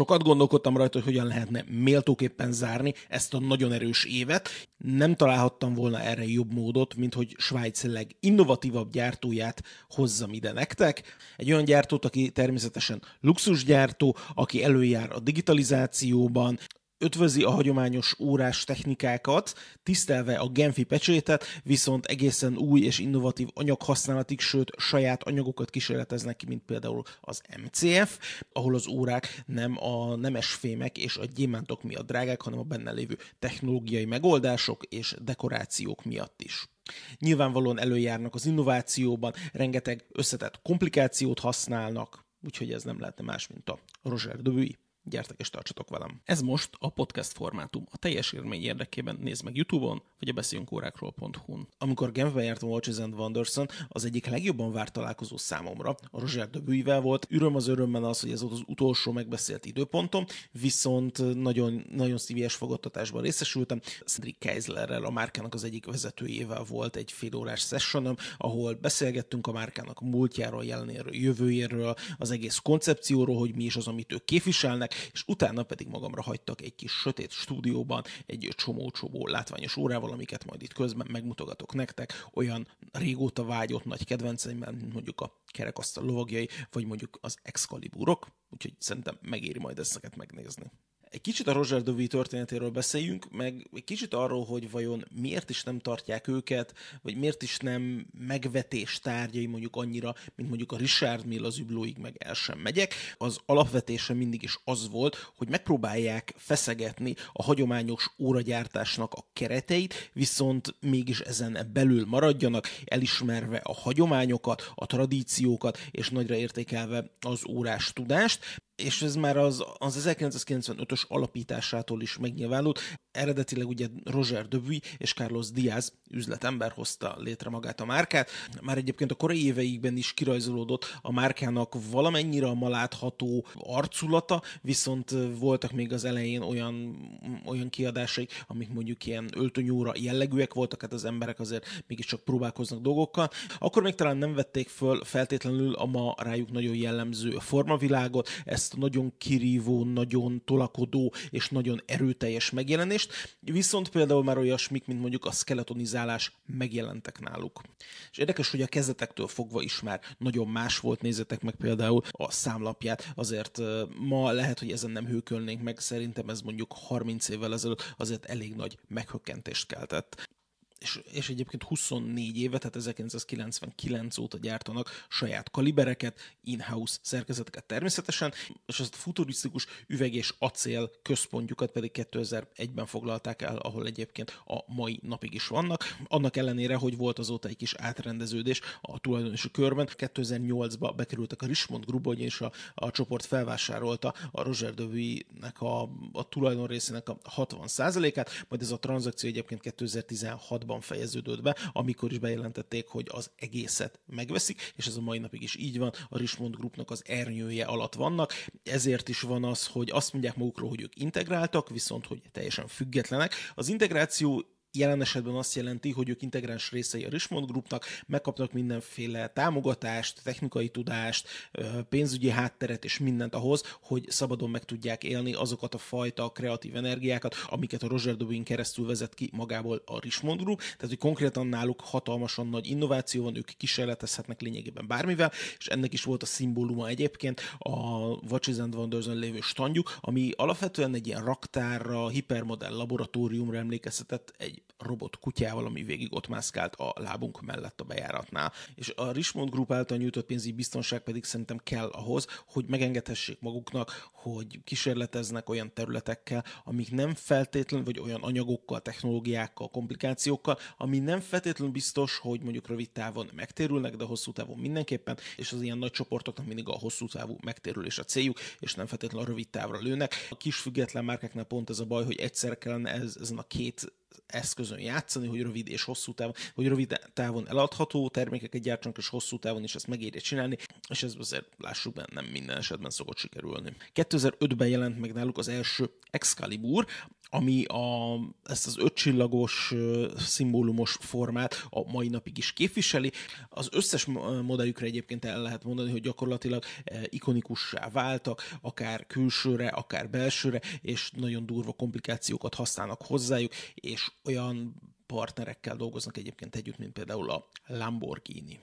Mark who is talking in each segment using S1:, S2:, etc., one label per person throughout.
S1: Sokat gondolkodtam rajta, hogy hogyan lehetne méltóképpen zárni ezt a nagyon erős évet. Nem találhattam volna erre jobb módot, mint hogy Svájc leginnovatívabb gyártóját hozzam ide nektek. Egy olyan gyártót, aki természetesen luxusgyártó, aki előjár a digitalizációban, ötvözi a hagyományos órás technikákat, tisztelve a Genfi pecsétet, viszont egészen új és innovatív anyaghasználatig, sőt saját anyagokat kísérleteznek ki, mint például az MCF, ahol az órák nem a nemes fémek és a gyémántok miatt drágák, hanem a benne lévő technológiai megoldások és dekorációk miatt is. Nyilvánvalóan előjárnak az innovációban, rengeteg összetett komplikációt használnak, úgyhogy ez nem lehetne más, mint a Roger Debui. Gyertek és tartsatok velem. Ez most a podcast formátum. A teljes élmény érdekében nézd meg YouTube-on, vagy a beszéljünkórákról.hu-n. Amikor Genfben jártam Watches and Wonderson, az egyik legjobban várt találkozó számomra a Roger Debüivel volt. Üröm az örömben az, hogy ez volt az utolsó megbeszélt időpontom, viszont nagyon, nagyon szívélyes fogadtatásban részesültem. Cedric Keislerrel, a márkának az egyik vezetőjével volt egy félórás sessionom, ahol beszélgettünk a márkának múltjáról, jelenéről, jövőjéről, az egész koncepcióról, hogy mi is az, amit ők képviselnek, és utána pedig magamra hagytak egy kis sötét stúdióban egy csomó-csomó látványos órával, amiket majd itt közben megmutogatok nektek, olyan régóta vágyott nagy kedvenceimmel, mint mondjuk a kerekasztal lovagjai, vagy mondjuk az Excaliburok, úgyhogy szerintem megéri majd ezeket megnézni. Egy kicsit a Roger Dovey történetéről beszéljünk, meg egy kicsit arról, hogy vajon miért is nem tartják őket, vagy miért is nem megvetés tárgyai mondjuk annyira, mint mondjuk a Richard Mill az üblóig meg el sem megyek. Az alapvetése mindig is az volt, hogy megpróbálják feszegetni a hagyományos óragyártásnak a kereteit, viszont mégis ezen belül maradjanak, elismerve a hagyományokat, a tradíciókat, és nagyra értékelve az órás tudást és ez már az, az 1995-ös alapításától is megnyilvánult. Eredetileg ugye Roger Debui és Carlos Diaz üzletember hozta létre magát a márkát. Már egyébként a korai éveikben is kirajzolódott a márkának valamennyire a malátható arculata, viszont voltak még az elején olyan, olyan kiadásai, amik mondjuk ilyen öltönyóra jellegűek voltak, hát az emberek azért mégiscsak próbálkoznak dolgokkal. Akkor még talán nem vették föl feltétlenül a ma rájuk nagyon jellemző formavilágot, ezt nagyon kirívó, nagyon tolakodó és nagyon erőteljes megjelenést, viszont például már olyasmik, mint mondjuk a skeletonizálás megjelentek náluk. És érdekes, hogy a kezdetektől fogva is már nagyon más volt, nézzetek meg például a számlapját, azért ma lehet, hogy ezen nem hőkölnénk meg, szerintem ez mondjuk 30 évvel ezelőtt azért elég nagy meghökkentést keltett és, és egyébként 24 éve, tehát 1999 óta gyártanak saját kalibereket, in-house szerkezeteket természetesen, és ezt a futurisztikus üveg és acél központjukat pedig 2001-ben foglalták el, ahol egyébként a mai napig is vannak. Annak ellenére, hogy volt azóta egy kis átrendeződés a tulajdonosi körben, 2008-ba bekerültek a Richmond Group, és a, a csoport felvásárolta a Roger Dewey-nek a, a tulajdon részének a 60%-át, majd ez a tranzakció egyébként 2016 ban fejeződött be, amikor is bejelentették, hogy az egészet megveszik, és ez a mai napig is így van, a Richmond Groupnak az ernyője alatt vannak, ezért is van az, hogy azt mondják magukról, hogy ők integráltak, viszont hogy teljesen függetlenek. Az integráció jelen esetben azt jelenti, hogy ők integráns részei a Richmond Groupnak, megkapnak mindenféle támogatást, technikai tudást, pénzügyi hátteret és mindent ahhoz, hogy szabadon meg tudják élni azokat a fajta kreatív energiákat, amiket a Roger Dubin keresztül vezet ki magából a Richmond Group, tehát hogy konkrétan náluk hatalmasan nagy innováció van, ők kísérletezhetnek lényegében bármivel, és ennek is volt a szimbóluma egyébként a Watches and wonders lévő standjuk, ami alapvetően egy ilyen raktárra, hipermodell laboratóriumra emlékeztetett egy robot kutyával, ami végig ott mászkált a lábunk mellett a bejáratnál. És a Richmond Group által nyújtott pénzügyi biztonság pedig szerintem kell ahhoz, hogy megengedhessék maguknak, hogy kísérleteznek olyan területekkel, amik nem feltétlenül, vagy olyan anyagokkal, technológiákkal, komplikációkkal, ami nem feltétlenül biztos, hogy mondjuk rövid távon megtérülnek, de hosszú távon mindenképpen, és az ilyen nagy csoportoknak mindig a hosszú távú megtérülés a céljuk, és nem feltétlenül a rövid távra lőnek. A kis független márkáknál pont ez a baj, hogy egyszer kellene ez, ezen a két eszközön játszani, hogy rövid és hosszú távon, hogy rövid távon eladható termékeket gyártsanak, és hosszú távon is ezt megérje csinálni, és ez azért lássuk benne, nem minden esetben szokott sikerülni. 2005-ben jelent meg náluk az első Excalibur, ami a, ezt az ötcsillagos szimbólumos formát a mai napig is képviseli. Az összes modellükre egyébként el lehet mondani, hogy gyakorlatilag ikonikussá váltak, akár külsőre, akár belsőre, és nagyon durva komplikációkat használnak hozzájuk, és olyan partnerekkel dolgoznak egyébként együtt, mint például a Lamborghini.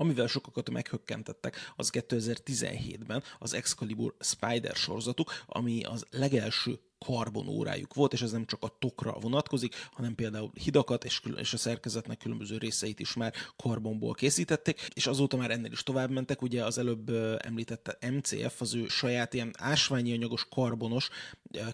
S1: Amivel sokakat meghökkentettek, az 2017-ben az Excalibur Spider sorozatuk, ami az legelső karbonórájuk volt, és ez nem csak a tokra vonatkozik, hanem például hidakat és, és a szerkezetnek különböző részeit is már karbonból készítették, és azóta már ennél is tovább mentek, ugye az előbb említette MCF, az ő saját ilyen ásványi anyagos karbonos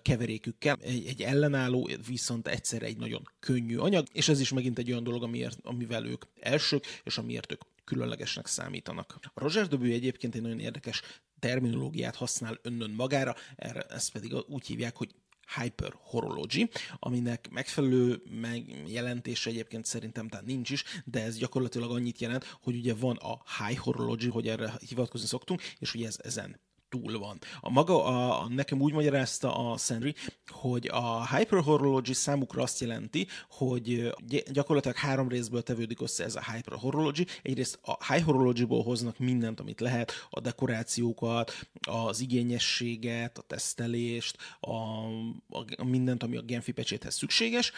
S1: keverékükkel, egy, egy ellenálló, viszont egyszer egy nagyon könnyű anyag, és ez is megint egy olyan dolog, amiért, amivel ők elsők, és amiért ők különlegesnek számítanak. A Roger Dobű egyébként egy nagyon érdekes terminológiát használ önnön magára, erre ezt pedig úgy hívják, hogy hyperhorology, aminek megfelelő megjelentése egyébként szerintem tehát nincs is, de ez gyakorlatilag annyit jelent, hogy ugye van a high horology, hogy erre hivatkozni szoktunk, és ugye ez ezen túl van. A maga, a, nekem úgy magyarázta a Sandry, hogy a hyperhorology számukra azt jelenti, hogy gyakorlatilag három részből tevődik össze ez a hyperhorology. Egyrészt a high horology-ból hoznak mindent, amit lehet, a dekorációkat, az igényességet, a tesztelést, a, a mindent, ami a Genfi pecséthez szükséges.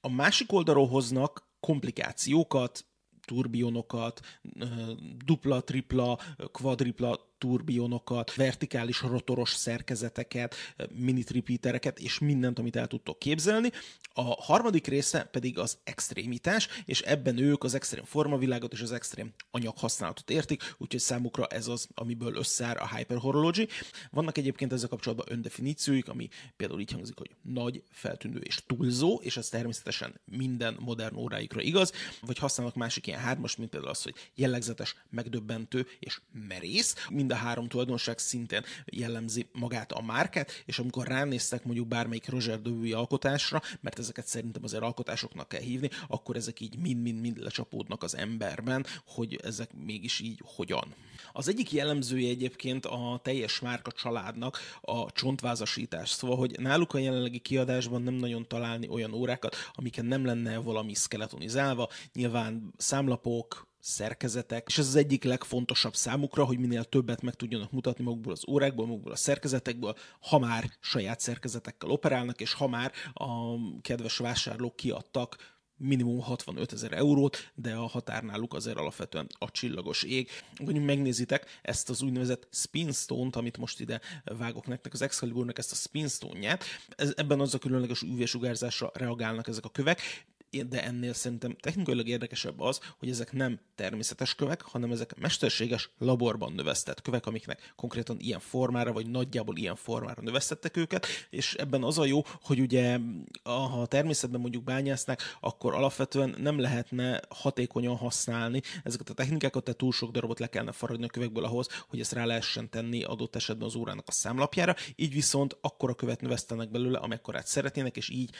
S1: A másik oldalról hoznak komplikációkat, turbionokat, dupla, tripla, kvadripla turbionokat, vertikális rotoros szerkezeteket, mini repeatereket és mindent, amit el tudtok képzelni. A harmadik része pedig az extrémitás, és ebben ők az extrém formavilágot és az extrém anyaghasználatot értik, úgyhogy számukra ez az, amiből összeáll a hyperhorology. Vannak egyébként ezzel kapcsolatban öndefinícióik, ami például így hangzik, hogy nagy, feltűnő és túlzó, és ez természetesen minden modern óráikra igaz, vagy használnak másik ilyen hármas, mint például az, hogy jellegzetes, megdöbbentő és merész. Mind mind a három tulajdonság szintén jellemzi magát a márkát, és amikor ránéztek mondjuk bármelyik Roger Dewey alkotásra, mert ezeket szerintem azért alkotásoknak kell hívni, akkor ezek így mind-mind-mind lecsapódnak az emberben, hogy ezek mégis így hogyan. Az egyik jellemzője egyébként a teljes márka családnak a csontvázasítás, szóval, hogy náluk a jelenlegi kiadásban nem nagyon találni olyan órákat, amiken nem lenne valami skeletonizálva, nyilván számlapok, szerkezetek, és ez az egyik legfontosabb számukra, hogy minél többet meg tudjanak mutatni magukból az órákból, magukból a szerkezetekből, ha már saját szerkezetekkel operálnak, és ha már a kedves vásárlók kiadtak minimum 65 ezer eurót, de a határ náluk azért alapvetően a csillagos ég. Mondjuk megnézitek ezt az úgynevezett spinstone-t, amit most ide vágok nektek, az Excaliburnak ezt a spinstone-ját. Ez, ebben az a különleges UV-sugárzásra reagálnak ezek a kövek, de ennél szerintem technikailag érdekesebb az, hogy ezek nem természetes kövek, hanem ezek mesterséges laborban növesztett kövek, amiknek konkrétan ilyen formára, vagy nagyjából ilyen formára növesztettek őket, és ebben az a jó, hogy ugye ha a természetben mondjuk bányásznak, akkor alapvetően nem lehetne hatékonyan használni ezeket a technikákat, tehát túl sok darabot le kellene faragni a kövekből ahhoz, hogy ezt rá lehessen tenni adott esetben az órának a számlapjára, így viszont akkora követ növesztenek belőle, amekkorát szeretnének, és így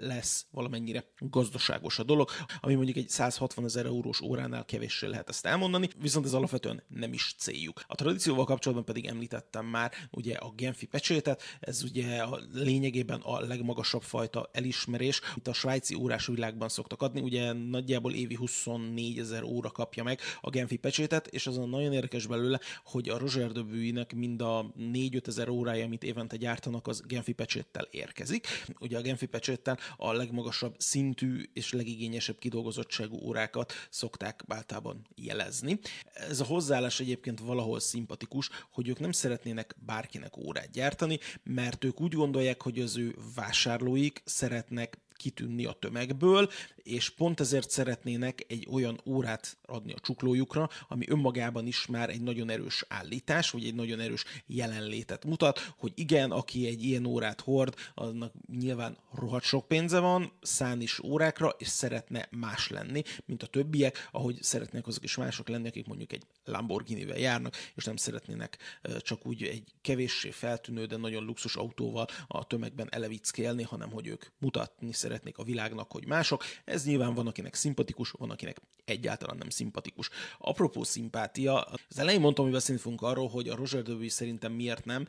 S1: lesz valamennyire gazdaságos a dolog, ami mondjuk egy 160 ezer eurós óránál kevéssé lehet ezt elmondani, viszont ez alapvetően nem is céljuk. A tradícióval kapcsolatban pedig említettem már ugye a Genfi pecsétet, ez ugye a lényegében a legmagasabb fajta elismerés, itt a svájci órás világban szoktak adni, ugye nagyjából évi 24 ezer óra kapja meg a Genfi pecsétet, és azon nagyon érdekes belőle, hogy a Roger de Buy-nek mind a 4-5 ezer órája, amit évente gyártanak, az Genfi pecséttel érkezik. Ugye a Genfi pecséttel a legmagasabb szint szintű és legigényesebb kidolgozottságú órákat szokták általában jelezni. Ez a hozzáállás egyébként valahol szimpatikus, hogy ők nem szeretnének bárkinek órát gyártani, mert ők úgy gondolják, hogy az ő vásárlóik szeretnek kitűnni a tömegből, és pont ezért szeretnének egy olyan órát adni a csuklójukra, ami önmagában is már egy nagyon erős állítás, vagy egy nagyon erős jelenlétet mutat, hogy igen, aki egy ilyen órát hord, annak nyilván rohadt sok pénze van, szán is órákra, és szeretne más lenni, mint a többiek, ahogy szeretnék azok is mások lenni, akik mondjuk egy Lamborghini-vel járnak, és nem szeretnének csak úgy egy kevéssé feltűnő, de nagyon luxus autóval a tömegben elevickélni, hanem hogy ők mutatni szeretnék a világnak, hogy mások. Ez nyilván van, akinek szimpatikus, van, akinek egyáltalán nem szimpatikus. Apropó szimpátia, az elején mondtam, hogy beszélni fogunk arról, hogy a Roger Dewey szerintem miért nem,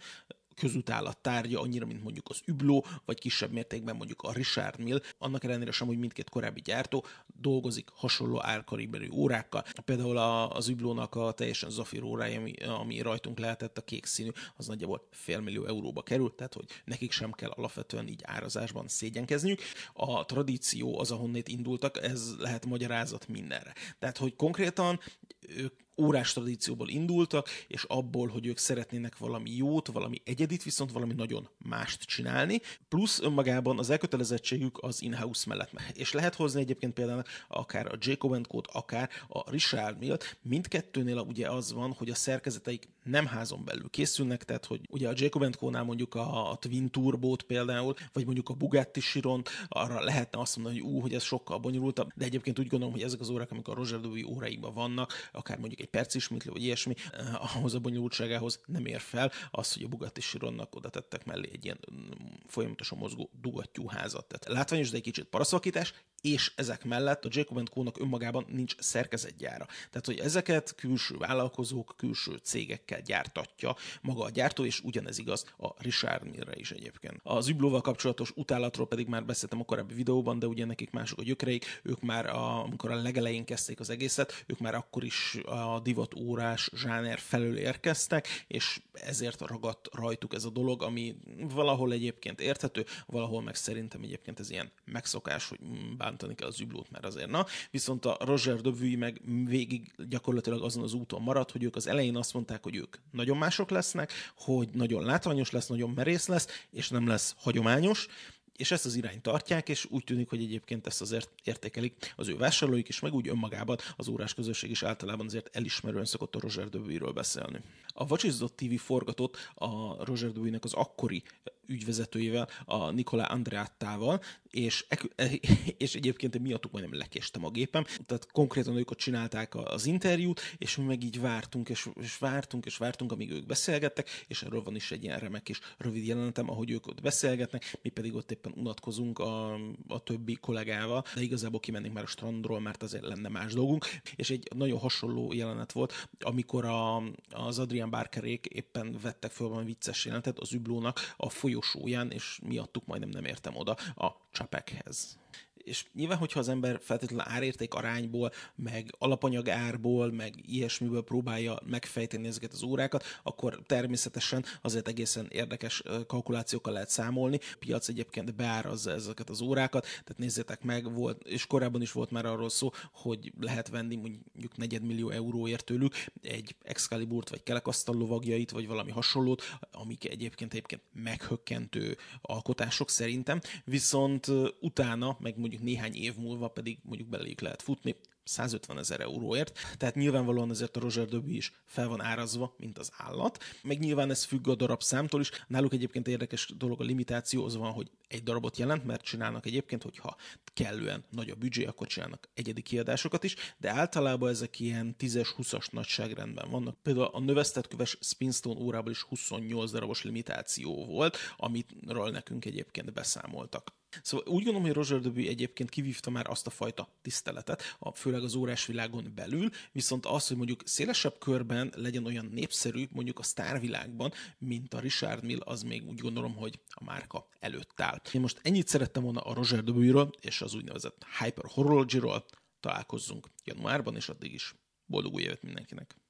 S1: közutálat tárgya, annyira, mint mondjuk az Übló, vagy kisebb mértékben mondjuk a Richard Mill, annak ellenére sem, hogy mindkét korábbi gyártó dolgozik hasonló árkaliberű órákkal. Például az Üblónak a teljesen zafír órája, ami, ami rajtunk lehetett, a kék színű, az nagyjából félmillió euróba került, tehát hogy nekik sem kell alapvetően így árazásban szégyenkezniük. A tradíció az, ahonnét indultak, ez lehet magyarázat mindenre. Tehát, hogy konkrétan ők órás tradícióból indultak, és abból, hogy ők szeretnének valami jót, valami egyedit, viszont valami nagyon mást csinálni, plusz önmagában az elkötelezettségük az in-house mellett. És lehet hozni egyébként például akár a Jacob Co-t, akár a Richard Mill-t, mindkettőnél ugye az van, hogy a szerkezeteik nem házon belül készülnek, tehát hogy ugye a Jacob Co-nál mondjuk a, a Twin Turbo-t például, vagy mondjuk a Bugatti Chiron, arra lehetne azt mondani, hogy ú, hogy ez sokkal bonyolultabb, de egyébként úgy gondolom, hogy ezek az órák, amik a Roger Duby óráiban vannak, akár mondjuk egy perc ismétlő, vagy ilyesmi, eh, ahhoz a bonyolultságához nem ér fel az, hogy a Bugatti Chironnak oda tettek mellé egy ilyen mm, folyamatosan mozgó dugattyúházat. Tehát látványos, de egy kicsit paraszvakítás, és ezek mellett a Jacob Co-nak önmagában nincs szerkezetgyára. Tehát, hogy ezeket külső vállalkozók, külső cégekkel gyártatja maga a gyártó, és ugyanez igaz a Richard Millre is egyébként. Az Üblóval kapcsolatos utálatról pedig már beszéltem a korábbi videóban, de ugye nekik mások a gyökereik, ők már a, amikor a legelején kezdték az egészet, ők már akkor is a divat órás zsáner felől érkeztek, és ezért ragadt rajtuk ez a dolog, ami valahol egyébként érthető, valahol meg szerintem egyébként ez ilyen megszokás, hogy bántani kell az üblót, mert azért na. Viszont a Roger Dövüi meg végig gyakorlatilag azon az úton maradt, hogy ők az elején azt mondták, hogy ők nagyon mások lesznek, hogy nagyon látványos lesz, nagyon merész lesz, és nem lesz hagyományos, és ezt az irányt tartják, és úgy tűnik, hogy egyébként ezt azért értékelik az ő vásárlóik is, meg úgy önmagában az órás közösség is általában azért elismerően szokott a Roger Dewey-ről beszélni. A Watches TV forgatott a Roger Dewey-nek az akkori ügyvezetőjével, a Nikolá Andreattával, és, és egyébként miattuk majdnem lekéstem a gépem. Tehát konkrétan ők ott csinálták az interjút, és mi meg így vártunk, és, és vártunk, és vártunk, amíg ők beszélgettek, és erről van is egy ilyen remek és rövid jelenetem, ahogy ők ott beszélgetnek, mi pedig ott éppen unatkozunk a, a többi kollégával, de igazából kimennénk már a strandról, mert azért lenne más dolgunk, és egy nagyon hasonló jelenet volt, amikor a, az Adrian Barkerék éppen vettek föl valami vicces jelenetet az üblónak a folyosóján, és miattuk majdnem nem értem oda a csapekhez és nyilván, hogyha az ember feltétlenül árérték arányból, meg alapanyag árból, meg ilyesmiből próbálja megfejteni ezeket az órákat, akkor természetesen azért egészen érdekes kalkulációkkal lehet számolni. A piac egyébként beárazza ezeket az órákat, tehát nézzétek meg, volt, és korábban is volt már arról szó, hogy lehet venni mondjuk negyedmillió euróért tőlük egy Excaliburt, vagy kelekasztal lovagjait, vagy valami hasonlót, amik egyébként egyébként meghökkentő alkotások szerintem, viszont utána, meg mondjuk néhány év múlva pedig mondjuk beléjük lehet futni, 150 ezer euróért, tehát nyilvánvalóan ezért a Roger Döbi is fel van árazva, mint az állat, meg nyilván ez függ a darab számtól is. Náluk egyébként érdekes dolog a limitáció, az van, hogy egy darabot jelent, mert csinálnak egyébként, hogyha kellően nagy a büdzsé, akkor csinálnak egyedi kiadásokat is, de általában ezek ilyen 10-es, 20-as nagyságrendben vannak. Például a növesztetköves Spinstone órában is 28 darabos limitáció volt, amitről nekünk egyébként beszámoltak. Szóval úgy gondolom, hogy Roger Deby egyébként kivívta már azt a fajta tiszteletet, a, főleg az órásvilágon belül, viszont az, hogy mondjuk szélesebb körben legyen olyan népszerű, mondjuk a sztárvilágban, mint a Richard Mill, az még úgy gondolom, hogy a márka előtt áll. Én most ennyit szerettem volna a Roger Deby-ről és az úgynevezett Hyper Horology-ról. Találkozzunk januárban, és addig is boldog új évet mindenkinek!